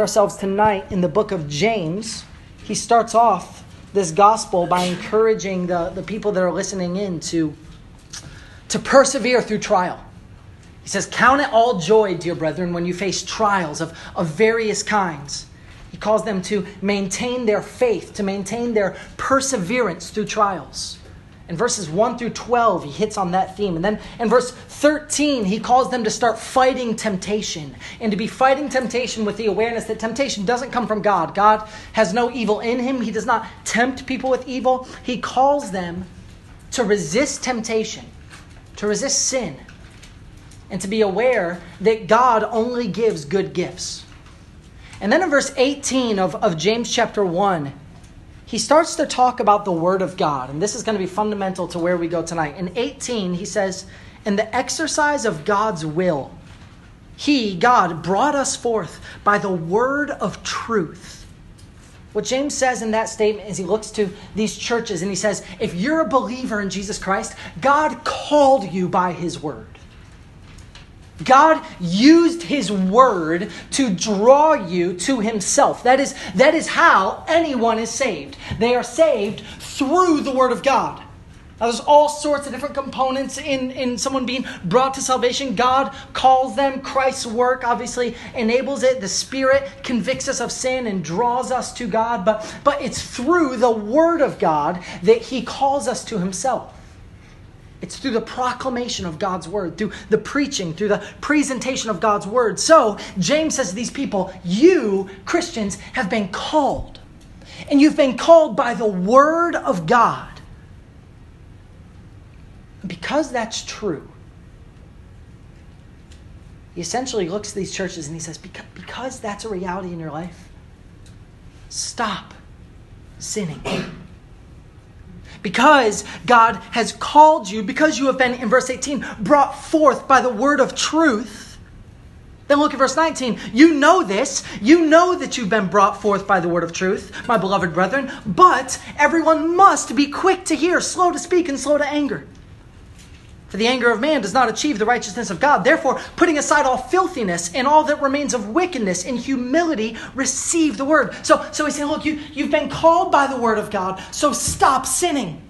ourselves tonight in the book of James. He starts off this gospel by encouraging the, the people that are listening in to, to persevere through trial. He says, Count it all joy, dear brethren, when you face trials of, of various kinds. He calls them to maintain their faith, to maintain their perseverance through trials. In verses 1 through 12, he hits on that theme. And then in verse 13, he calls them to start fighting temptation and to be fighting temptation with the awareness that temptation doesn't come from God. God has no evil in him, he does not tempt people with evil. He calls them to resist temptation, to resist sin, and to be aware that God only gives good gifts. And then in verse 18 of, of James chapter 1, he starts to talk about the Word of God, and this is going to be fundamental to where we go tonight. In 18, he says, In the exercise of God's will, He, God, brought us forth by the word of truth. What James says in that statement is he looks to these churches and he says, If you're a believer in Jesus Christ, God called you by His word. God used his word to draw you to himself. That is, that is how anyone is saved. They are saved through the word of God. Now, there's all sorts of different components in, in someone being brought to salvation. God calls them. Christ's work obviously enables it. The Spirit convicts us of sin and draws us to God. But, but it's through the Word of God that He calls us to Himself. It's through the proclamation of God's word, through the preaching, through the presentation of God's word. So, James says to these people, You, Christians, have been called. And you've been called by the word of God. Because that's true, he essentially looks at these churches and he says, Because that's a reality in your life, stop sinning because God has called you, because you have been, in verse 18, brought forth by the word of truth. Then look at verse 19. You know this. You know that you've been brought forth by the word of truth, my beloved brethren, but everyone must be quick to hear, slow to speak, and slow to anger. For the anger of man does not achieve the righteousness of God. Therefore, putting aside all filthiness and all that remains of wickedness, in humility, receive the word. So, so he's saying, look, you, you've been called by the word of God, so stop sinning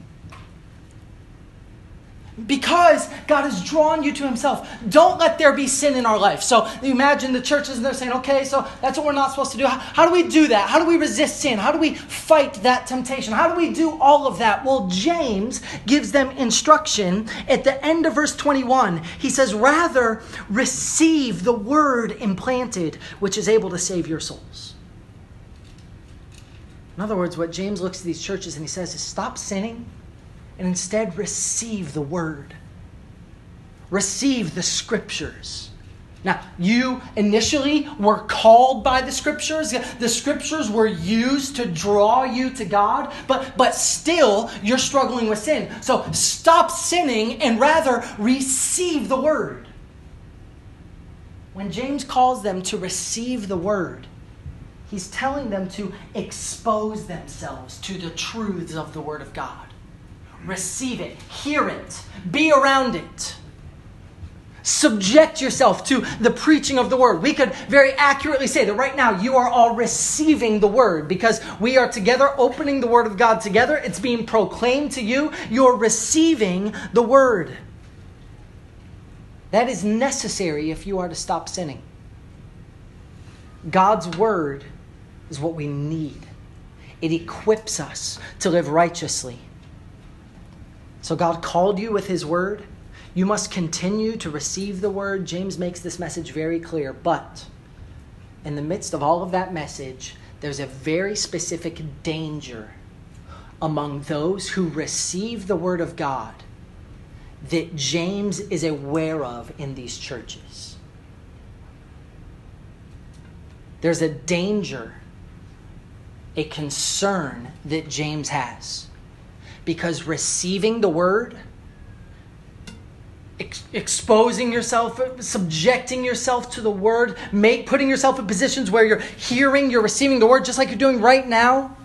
because God has drawn you to Himself. Don't let there be sin in our life. So imagine the churches and they're saying, okay, so that's what we're not supposed to do. How, how, do we do that? How do we resist sin? How do we fight that temptation? How do we do all of that? Well, James gives them instruction at the end of verse 21. He says, rather receive the word implanted, which is able to save your souls. In other words, what James looks at these churches and he says is stop sinning and instead receive the word. Receive the scriptures. Now, you initially were called by the scriptures. The scriptures were used to draw you to God, but, but still you're struggling with sin. So stop sinning and rather receive the word. When James calls them to receive the word, he's telling them to expose themselves to the truths of the word of God receive it, hear it, be around it. Subject yourself to the preaching of the word. We could very accurately say that right now you are all receiving the word because we are together opening the word of God together. It's being proclaimed to you. You're receiving the word. That is necessary if you are to stop sinning. God's word is what we need, it equips us to live righteously. So God called you with his word. You must continue to receive the word. James makes this message very clear. But in the midst of all of that message, there's a very specific danger among those who receive the word of God that James is aware of in these churches. There's a danger, a concern that James has because receiving the word, ex- exposing yourself, subjecting yourself to the word, make, putting yourself in positions where you're hearing, you're receiving the word, just like you're doing right now,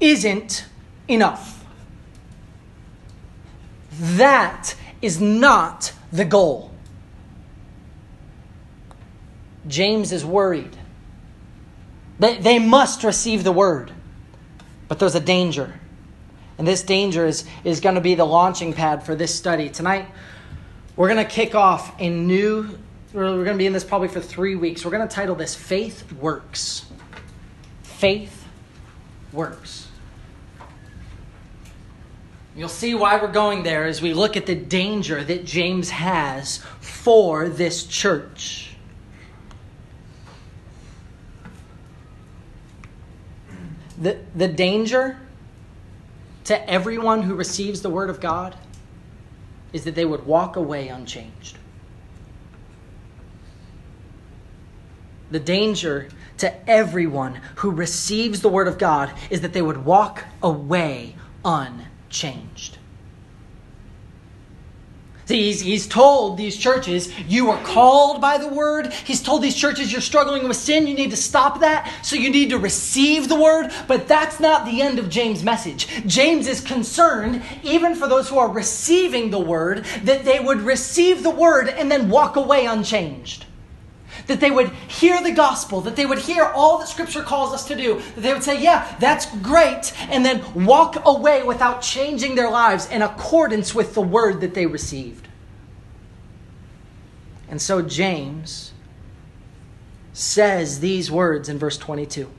isn't enough. That is not the goal. James is worried They, they must receive the word. But there's a danger. And this danger is, is going to be the launching pad for this study. Tonight, we're going to kick off a new, we're going to be in this probably for three weeks. We're going to title this Faith Works. Faith Works. You'll see why we're going there as we look at the danger that James has for this church. The, the danger to everyone who receives the Word of God is that they would walk away unchanged. The danger to everyone who receives the Word of God is that they would walk away unchanged. He's, he's told these churches, you are called by the word. He's told these churches, you're struggling with sin. You need to stop that. So you need to receive the word. But that's not the end of James' message. James is concerned, even for those who are receiving the word, that they would receive the word and then walk away unchanged. That they would hear the gospel, that they would hear all that Scripture calls us to do, that they would say, Yeah, that's great, and then walk away without changing their lives in accordance with the word that they received. And so James says these words in verse 22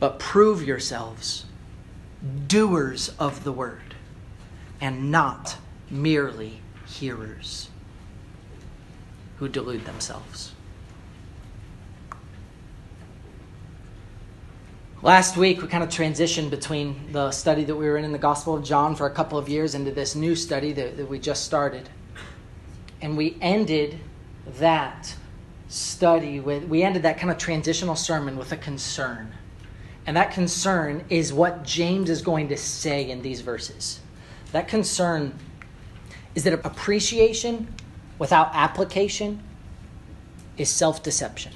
But prove yourselves doers of the word, and not merely hearers who delude themselves. Last week, we kind of transitioned between the study that we were in in the Gospel of John for a couple of years into this new study that, that we just started. And we ended that study with, we ended that kind of transitional sermon with a concern. And that concern is what James is going to say in these verses. That concern is that appreciation without application is self deception.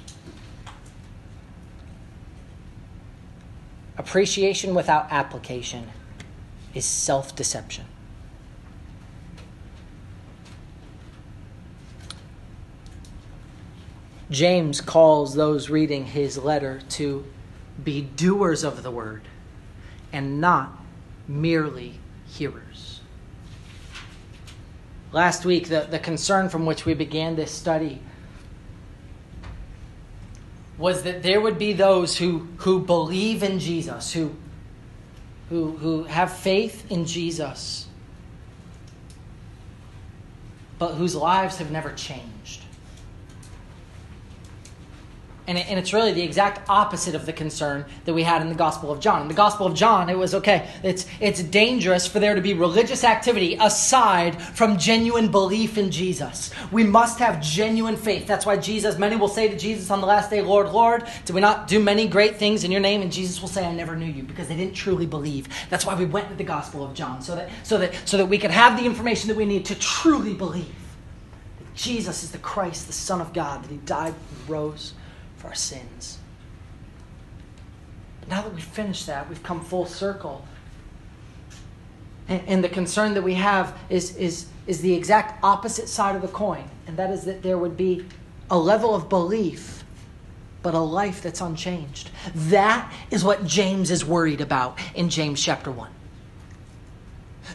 Appreciation without application is self deception. James calls those reading his letter to be doers of the word and not merely hearers. Last week, the, the concern from which we began this study was that there would be those who, who believe in Jesus, who, who, who have faith in Jesus, but whose lives have never changed. And, it, and it's really the exact opposite of the concern that we had in the Gospel of John. In the Gospel of John, it was okay, it's, it's dangerous for there to be religious activity aside from genuine belief in Jesus. We must have genuine faith. That's why Jesus, many will say to Jesus on the last day, Lord, Lord, did we not do many great things in your name? And Jesus will say, I never knew you, because they didn't truly believe. That's why we went to the Gospel of John, so that, so that, so that we could have the information that we need to truly believe Jesus is the Christ, the Son of God, that he died and rose for our sins. But now that we've finished that, we've come full circle. And, and, the concern that we have is, is, is the exact opposite side of the coin, and that is that there would be a level of belief, but a life that's unchanged. That is what James is worried about in James chapter 1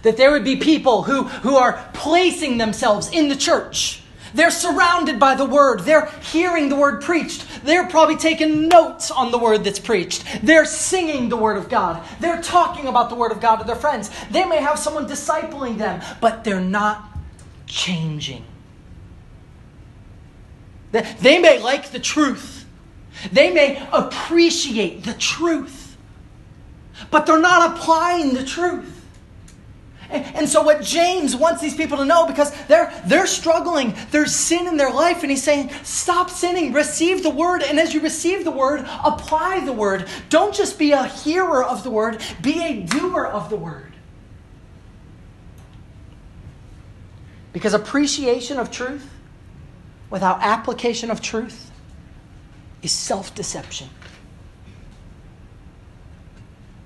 that there would be people who, who are placing themselves in the church they're surrounded by the word. They're hearing the word preached. They're probably taking notes on the word that's preached. They're singing the word of God. They're talking about the word of God to their friends. They may have someone discipling them, but they're not changing. They may like the truth. They may appreciate the truth, but they're not applying the truth. And so what James wants these people to know because they're they're struggling, there's sin in their life and he's saying, "Stop sinning, receive the word and as you receive the word, apply the word. Don't just be a hearer of the word, be a doer of the word." Because appreciation of truth without application of truth is self-deception.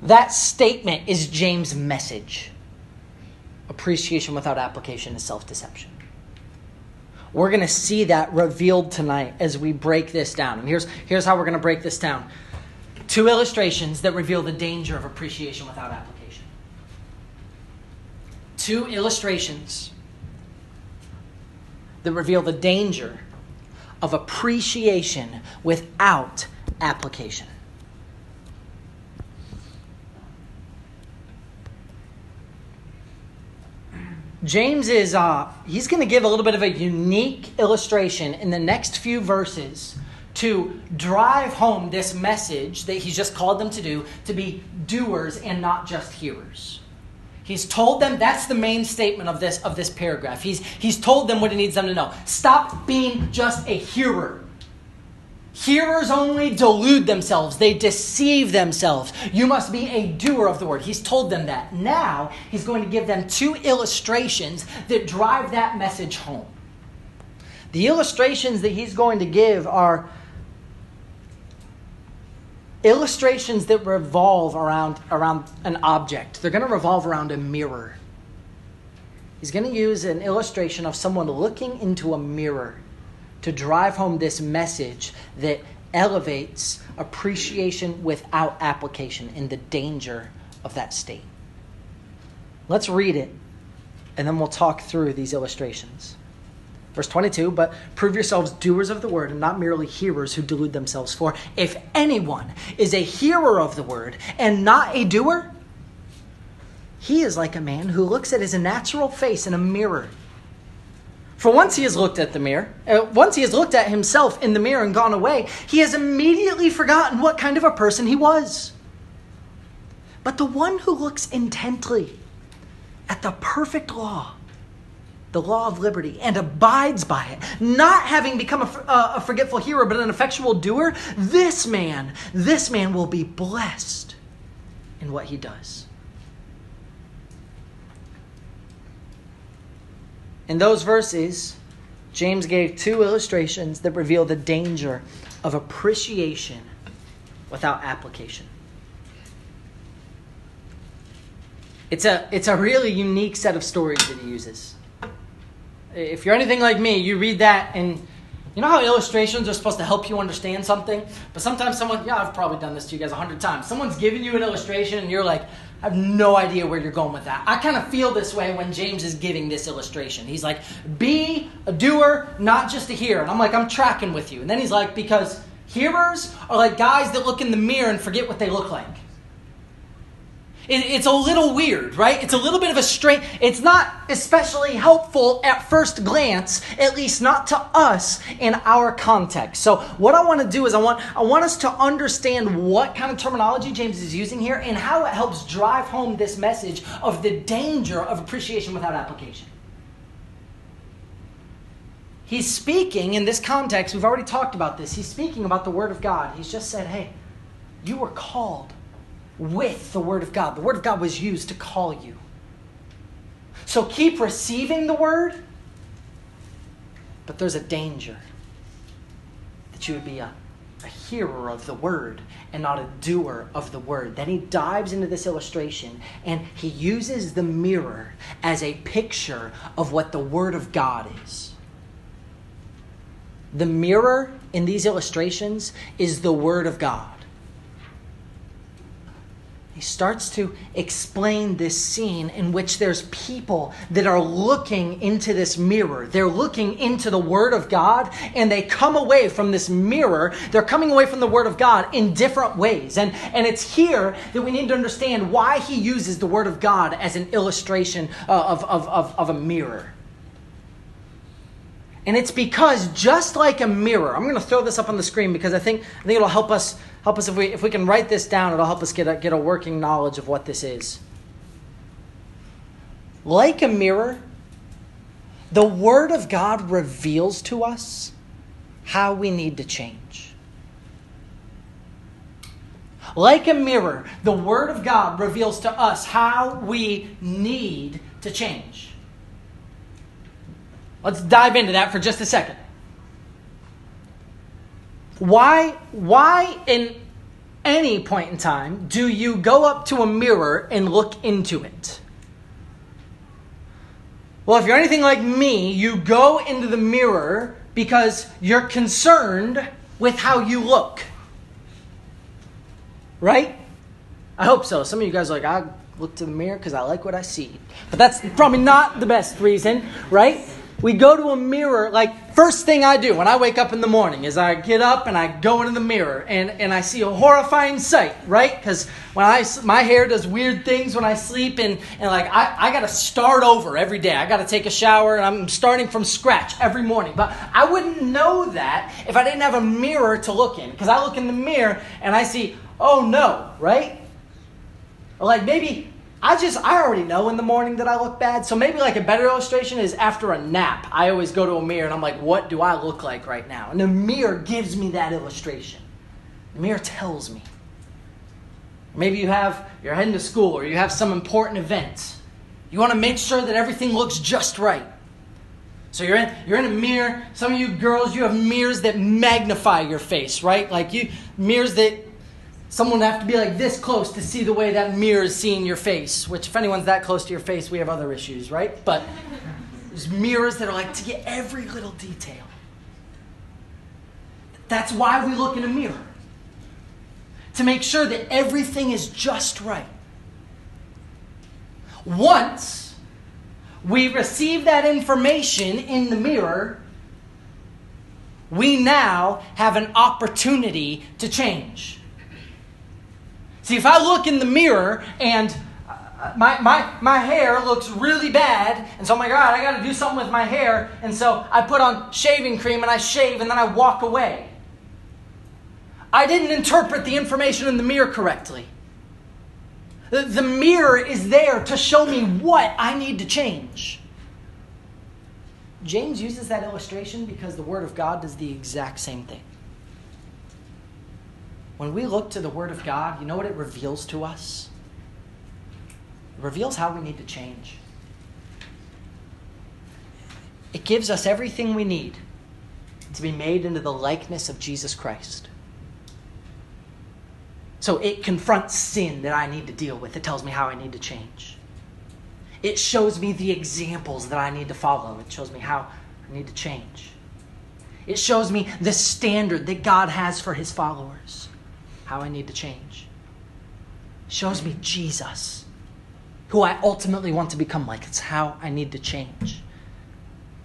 That statement is James' message appreciation without application is self deception. We're going to see that revealed tonight as we break this down. And here's, here's how we're going to break this down two illustrations that reveal the danger of appreciation without application. Two illustrations that reveal the danger of appreciation without application. James is uh, he's going to give a little bit of a unique illustration in the next few verses to drive home this message that he's just called them to do to be doers and not just hearers. He's told them that's the main statement of this of this paragraph. He's he's told them what he needs them to know. Stop being just a hearer. Hearers only delude themselves, they deceive themselves. You must be a doer of the word. He's told them that. Now, he's going to give them two illustrations that drive that message home. The illustrations that he's going to give are illustrations that revolve around, around an object. They're going to revolve around a mirror. He's going to use an illustration of someone looking into a mirror to drive home this message that elevates appreciation without application and the danger of that state. Let's read it, and then we'll talk through these illustrations. Verse 22 But prove yourselves doers of the word and not merely hearers who delude themselves. For if anyone is a hearer of the word and not a doer, he is like a man who looks at his natural face in a mirror for once he has looked at the mirror, uh, once he has looked at himself in the mirror and gone away, he has immediately forgotten what kind of a person he was. But the one who looks intently at the perfect law, the law of liberty, and abides by it, not having become a, uh, a forgetful hearer but an effectual doer, this man, this man will be blessed in what he does. In those verses, James gave two illustrations that reveal the danger of appreciation without application. It's a, it's a really unique set of stories that he uses. If you're anything like me, you read that and you know how illustrations are supposed to help you understand something? But sometimes someone, yeah, I've probably done this to you guys a hundred times. Someone's giving you an illustration and you're like, I have no idea where you're going with that. I kind of feel this way when James is giving this illustration. He's like, be a doer, not just a hearer. And I'm like, I'm tracking with you. And then he's like, because hearers are like guys that look in the mirror and forget what they look like it's a little weird, right? It's a little bit of a strange, it's not especially helpful at first glance, at least not to us in our context. So what I want to do is I want, I want us to understand what kind of terminology James is using here and how it helps drive home this message of the danger of appreciation without application. He's speaking in this context, we've already talked about this. He's speaking about the Word of God. He's just said, hey, you were called with the Word of God. The Word of God was used to call you. So keep receiving the Word, but there's a danger that you would be a, a hearer of the Word and not a doer of the Word. Then he dives into this illustration and he uses the mirror as a picture of what the Word of God is. The mirror in these illustrations is the Word of God he starts to explain this scene in which there's people that are looking into this mirror. They're looking into the Word of God and they come away from this mirror. They're coming away from the Word of God in different ways. And, and it's here that we need to understand why he uses the Word of God as an illustration uh, of, of, of, of a mirror. And it's because just like a mirror, I'm going to throw this up on the screen because I think, I think it'll help us help us if we if we can write this down, it'll help us get a, get a working knowledge of what this is. Like a mirror, the Word of God reveals to us how we need to change. Like a mirror, the Word of God reveals to us how we need to change. Let's dive into that for just a second. Why, why in any point in time do you go up to a mirror and look into it? Well, if you're anything like me, you go into the mirror because you're concerned with how you look. Right? I hope so. Some of you guys are like, I look to the mirror because I like what I see. But that's probably not the best reason, right? We go to a mirror, like, first thing I do when I wake up in the morning is I get up and I go into the mirror and, and I see a horrifying sight, right? Because when I, my hair does weird things when I sleep and, and like, I, I got to start over every day. I got to take a shower and I'm starting from scratch every morning. But I wouldn't know that if I didn't have a mirror to look in. Because I look in the mirror and I see, oh no, right? Like maybe I just, I already know in the morning that I look bad. So maybe like a better illustration is after a nap. I always go to a mirror and I'm like, what do I look like right now? And the mirror gives me that illustration. The mirror tells me. Maybe you have, you're heading to school or you have some important event. You want to make sure that everything looks just right. So you're in, you're in a mirror. Some of you girls, you have mirrors that magnify your face, right? Like you, mirrors that Someone would have to be like this close to see the way that mirror is seeing your face, which, if anyone's that close to your face, we have other issues, right? But there's mirrors that are like to get every little detail. That's why we look in a mirror, to make sure that everything is just right. Once we receive that information in the mirror, we now have an opportunity to change. See, if I look in the mirror and uh, my, my, my hair looks really bad, and so I'm like, all right, I got to do something with my hair, and so I put on shaving cream and I shave and then I walk away. I didn't interpret the information in the mirror correctly. The, the mirror is there to show me what I need to change. James uses that illustration because the Word of God does the exact same thing. When we look to the Word of God, you know what it reveals to us? It reveals how we need to change. It gives us everything we need to be made into the likeness of Jesus Christ. So it confronts sin that I need to deal with. It tells me how I need to change. It shows me the examples that I need to follow. It shows me how I need to change. It shows me the standard that God has for his followers how I need to change. shows me Jesus, who I ultimately want to become like. It's how I need to change.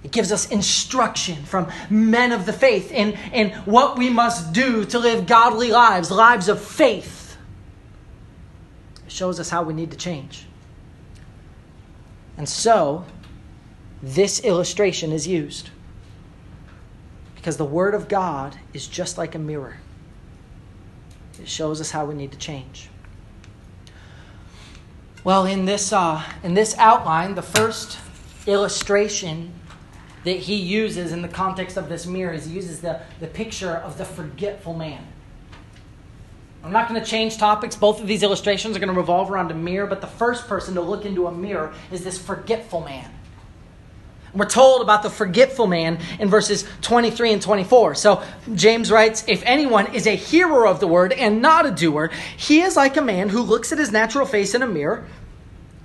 It gives us instruction from men of the faith in, in what we must do to live godly lives, lives of faith. It shows us how we need to change. And so, this illustration is used because the Word of God is just like a mirror. It shows us how we need to change. Well, in this, uh, in this outline, the first illustration that he uses in the context of this mirror is he uses the, the picture of the forgetful man. I'm not going to change topics. Both of these illustrations are going to revolve around a mirror, but the first person to look into a mirror is this forgetful man. We're told about the forgetful man in verses 23 and 24. So James writes If anyone is a hearer of the word and not a doer, he is like a man who looks at his natural face in a mirror.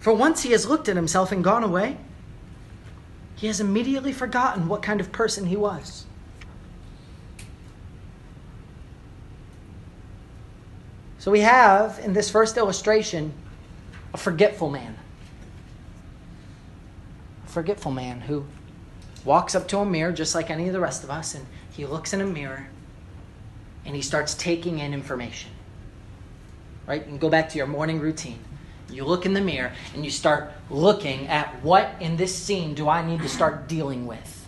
For once he has looked at himself and gone away, he has immediately forgotten what kind of person he was. So we have in this first illustration a forgetful man forgetful man who walks up to a mirror just like any of the rest of us and he looks in a mirror and he starts taking in information. Right? And go back to your morning routine. You look in the mirror and you start looking at what in this scene do I need to start dealing with?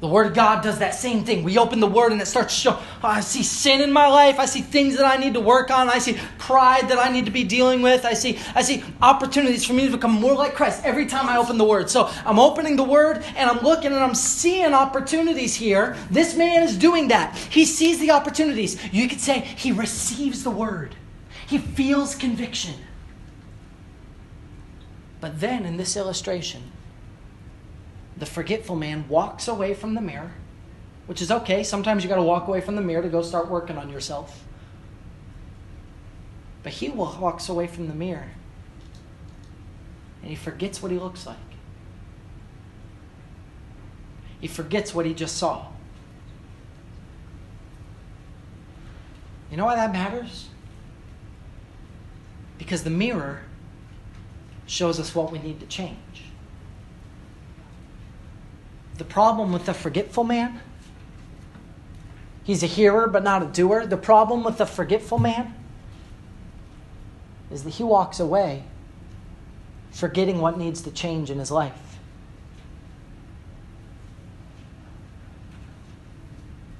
The Word of God does that same thing. We open the Word and it starts to show, oh, I see sin in my life. I see things that I need to work on. I see pride that I need to be dealing with. I see, I see opportunities for me to become more like Christ every time I open the Word. So I'm opening the Word and I'm looking and I'm seeing opportunities here. This man is doing that. He sees the opportunities. You could say he receives the Word, he feels conviction. But then in this illustration, the forgetful man walks away from the mirror, which is okay. Sometimes you got to walk away from the mirror to go start working on yourself. But he walks away from the mirror and he forgets what he looks like. He forgets what he just saw. You know why that matters? Because the mirror shows us what we need to change. The problem with the forgetful man, he's a hearer but not a doer. The problem with the forgetful man is that he walks away forgetting what needs to change in his life.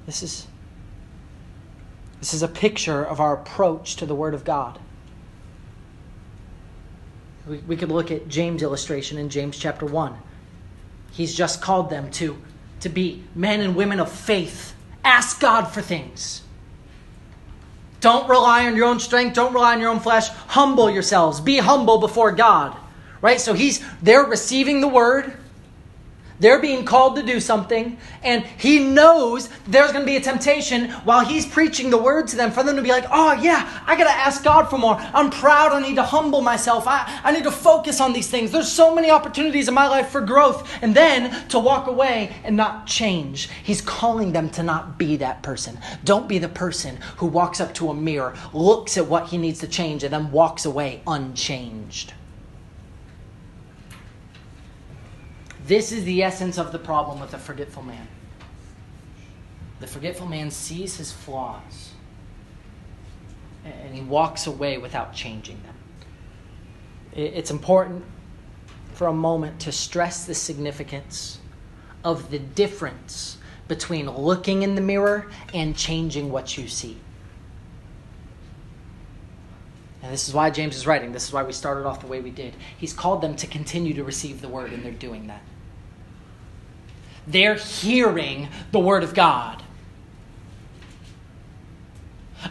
This is, this is a picture of our approach to the Word of God. We, we could look at James' illustration in James chapter 1. He's just called them to, to be men and women of faith. Ask God for things. Don't rely on your own strength. Don't rely on your own flesh. Humble yourselves. Be humble before God. Right? So he's they're receiving the word. They're being called to do something, and he knows there's going to be a temptation while he's preaching the word to them for them to be like, oh, yeah, I got to ask God for more. I'm proud. I need to humble myself. I, I need to focus on these things. There's so many opportunities in my life for growth. And then to walk away and not change. He's calling them to not be that person. Don't be the person who walks up to a mirror, looks at what he needs to change, and then walks away unchanged. This is the essence of the problem with the forgetful man. The forgetful man sees his flaws and he walks away without changing them. It's important for a moment to stress the significance of the difference between looking in the mirror and changing what you see. And this is why James is writing. This is why we started off the way we did. He's called them to continue to receive the word, and they're doing that. They're hearing the Word of God.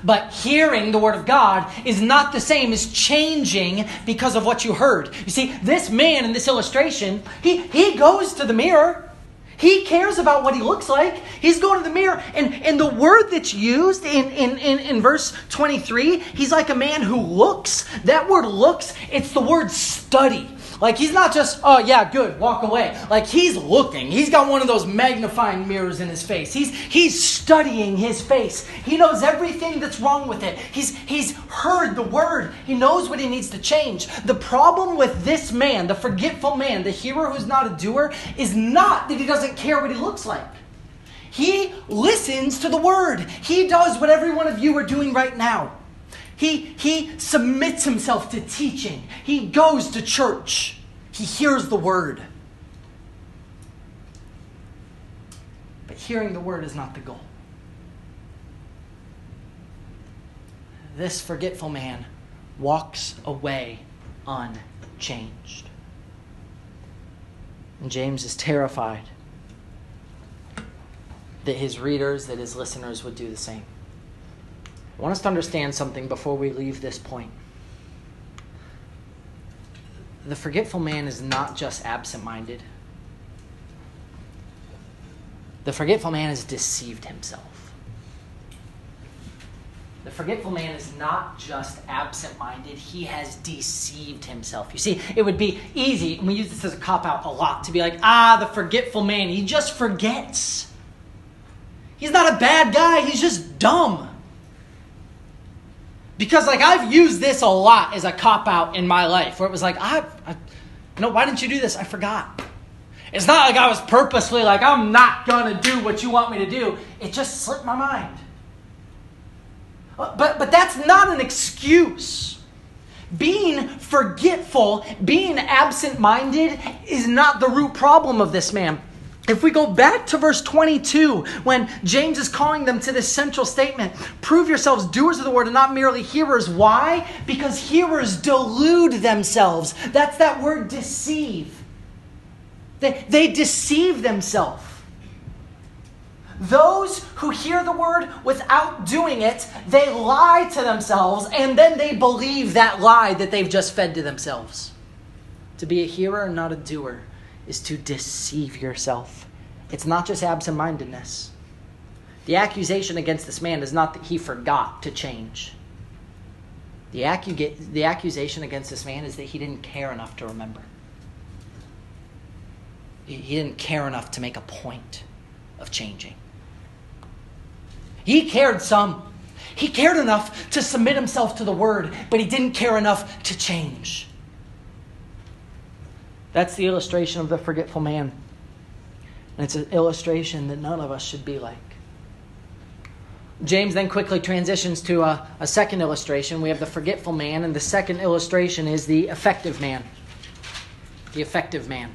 But hearing the Word of God is not the same as changing because of what you heard. You see, this man in this illustration, he, he goes to the mirror. He cares about what he looks like. He's going to the mirror. And, and the word that's used in, in, in, in verse 23, he's like a man who looks. That word looks, it's the word study. Like he's not just, oh yeah, good, walk away. Like he's looking. He's got one of those magnifying mirrors in his face. He's he's studying his face. He knows everything that's wrong with it. He's he's heard the word. He knows what he needs to change. The problem with this man, the forgetful man, the hearer who's not a doer, is not that he doesn't care what he looks like. He listens to the word. He does what every one of you are doing right now. He, he submits himself to teaching. He goes to church. He hears the word. But hearing the word is not the goal. This forgetful man walks away unchanged. And James is terrified that his readers, that his listeners would do the same. I want us to understand something before we leave this point. The forgetful man is not just absent minded, the forgetful man has deceived himself. The forgetful man is not just absent minded, he has deceived himself. You see, it would be easy, and we use this as a cop out a lot, to be like, ah, the forgetful man, he just forgets. He's not a bad guy, he's just dumb. Because like I've used this a lot as a cop out in my life, where it was like, I, I, why didn't you do this? I forgot. It's not like I was purposely like, I'm not gonna do what you want me to do. It just slipped my mind. Uh, but but that's not an excuse. Being forgetful, being absent minded is not the root problem of this man. If we go back to verse 22, when James is calling them to this central statement, prove yourselves doers of the word and not merely hearers. Why? Because hearers delude themselves. That's that word deceive. They, they deceive themselves. Those who hear the word without doing it, they lie to themselves and then they believe that lie that they've just fed to themselves. To be a hearer and not a doer is to deceive yourself. It's not just absent mindedness. The accusation against this man is not that he forgot to change. The, accu- the accusation against this man is that he didn't care enough to remember. he didn't care enough to make a point of changing. He cared some. He cared enough to submit himself to the word, but he didn't care enough to change. That's the illustration of the forgetful man. And it's an illustration that none of us should be like. James then quickly transitions to a, a, second illustration. We have the forgetful man, and the second illustration is the effective man. The effective man.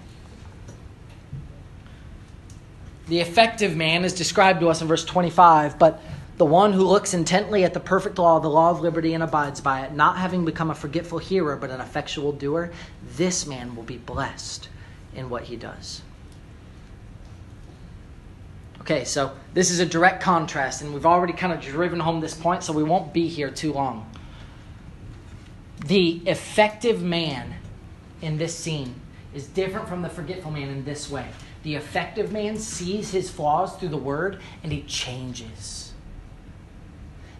The effective man is described to us in verse 25, but the one who looks intently at the perfect law, the law of liberty, and abides by it, not having become a forgetful hearer, but an effectual doer, this man will be blessed in what he does. Okay, so this is a direct contrast, and we've already kind of driven home this point, so we won't be here too long. The effective man in this scene is different from the forgetful man in this way. The effective man sees his flaws through the word and he changes.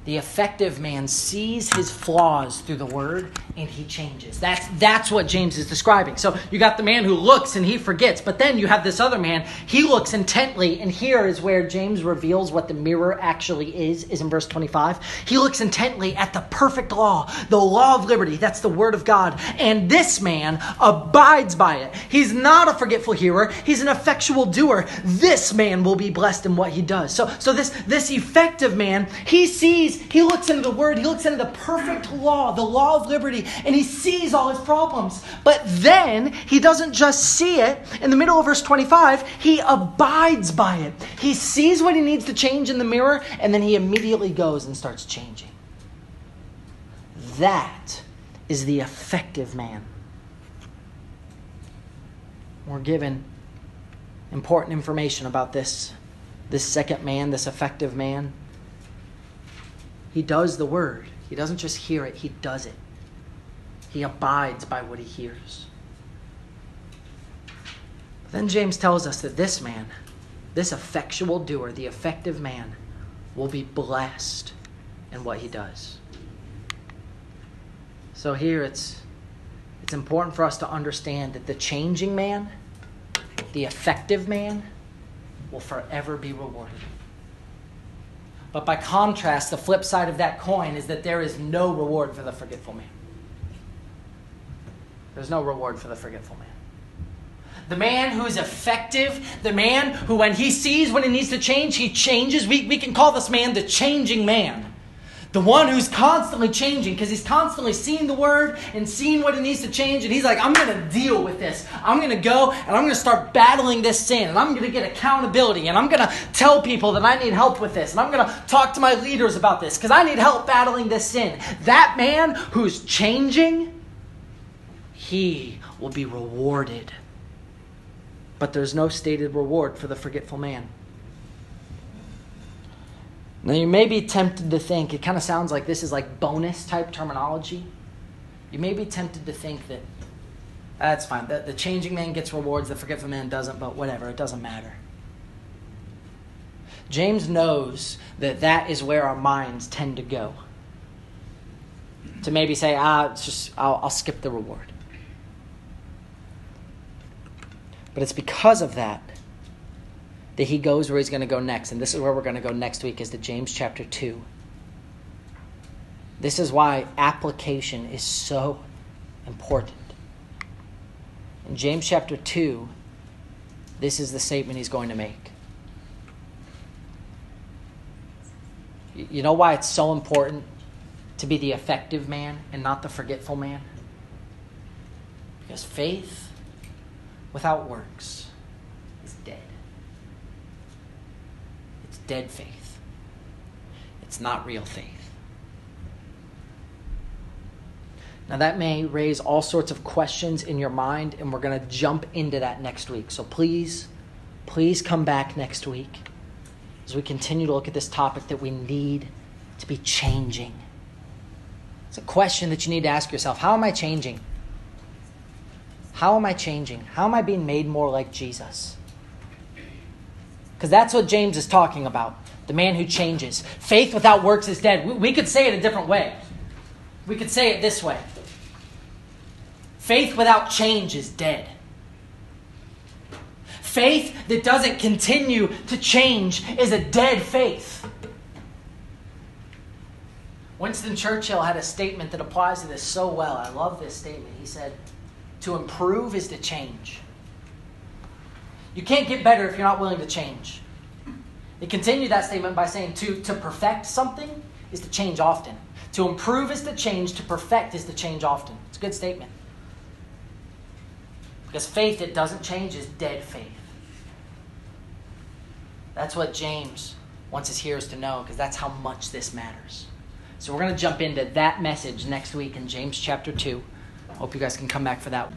The effective man sees his flaws through the word and he changes. That's, that's what James is describing. So you got the man who looks and he forgets, but then you have this other man. He looks intently, and here is where James reveals what the mirror actually is, is in verse 25. He looks intently at the perfect law, the law of liberty. That's the word of God. And this man abides by it. He's not a forgetful hearer, he's an effectual doer. This man will be blessed in what he does. So, so this, this effective man, he sees he looks into the Word, he looks into the perfect law, the law of liberty, and he sees all his problems. But then he doesn't just see it. In the middle of verse 25, he abides by it. He sees what he needs to change in the mirror, and then he immediately goes and starts changing. That is the effective man. We're given important information about this, this second man, this effective man. He does the word. He doesn't just hear it, he does it. He abides by what he hears. then James tells us that this man, this effectual doer, the effective man, will be blessed in what he does. So here it's it's important for us to understand that the changing man, the effective man, will forever be rewarded. But by contrast, the flip side of that coin is that there is no reward for the forgetful man. There's no reward for the forgetful man. The man who's effective, the man who, when he sees when he needs to change, he changes. We, we can call this man the changing man. The one who's constantly changing because he's constantly seeing the word and seeing what he needs to change. And he's like, I'm going to deal with this. I'm going to go and I'm going to start battling this sin. And I'm going to get accountability. And I'm going to tell people that I need help with this. And I'm going to talk to my leaders about this because I need help battling this sin. That man who's changing, he will be rewarded. But there's no stated reward for the forgetful man. Now, you may be tempted to think, it kind of sounds like this is like bonus type terminology. You may be tempted to think that that's fine. The, the changing man gets rewards, the forgetful man doesn't, but whatever, it doesn't matter. James knows that that is where our minds tend to go. To maybe say, ah, it's just, I'll, I'll skip the reward. But it's because of that that he goes where he's going to go next. And this is where we're going to go next week is to James chapter 2. This is why application is so important. In James chapter 2, this is the statement he's going to make. You know why it's so important to be the effective man and not the forgetful man? Because faith without works dead faith. It's not real faith. Now, that may raise all sorts of questions in your mind, and we're going to jump into that next week. So please, please come back next week as we continue to look at this topic that we need to be changing. It's a question that you need to ask yourself How am I changing? How am I changing? How am I being made more like Jesus? Because that's what James is talking about the man who changes. Faith without works is dead. We, we could say it a different way. We could say it this way Faith without change is dead. Faith that doesn't continue to change is a dead faith. Winston Churchill had a statement that applies to this so well. I love this statement. He said, To improve is to change. You can't get better if you're not willing to change. He continued that statement by saying, To, to perfect something is to change often. To improve is to change. To perfect is to change often. It's a good statement. Because faith that doesn't change is dead faith. That's what James wants his hearers to know, because that's how much this matters. So we're going to jump into that message next week in James chapter 2. Hope you guys can come back for that.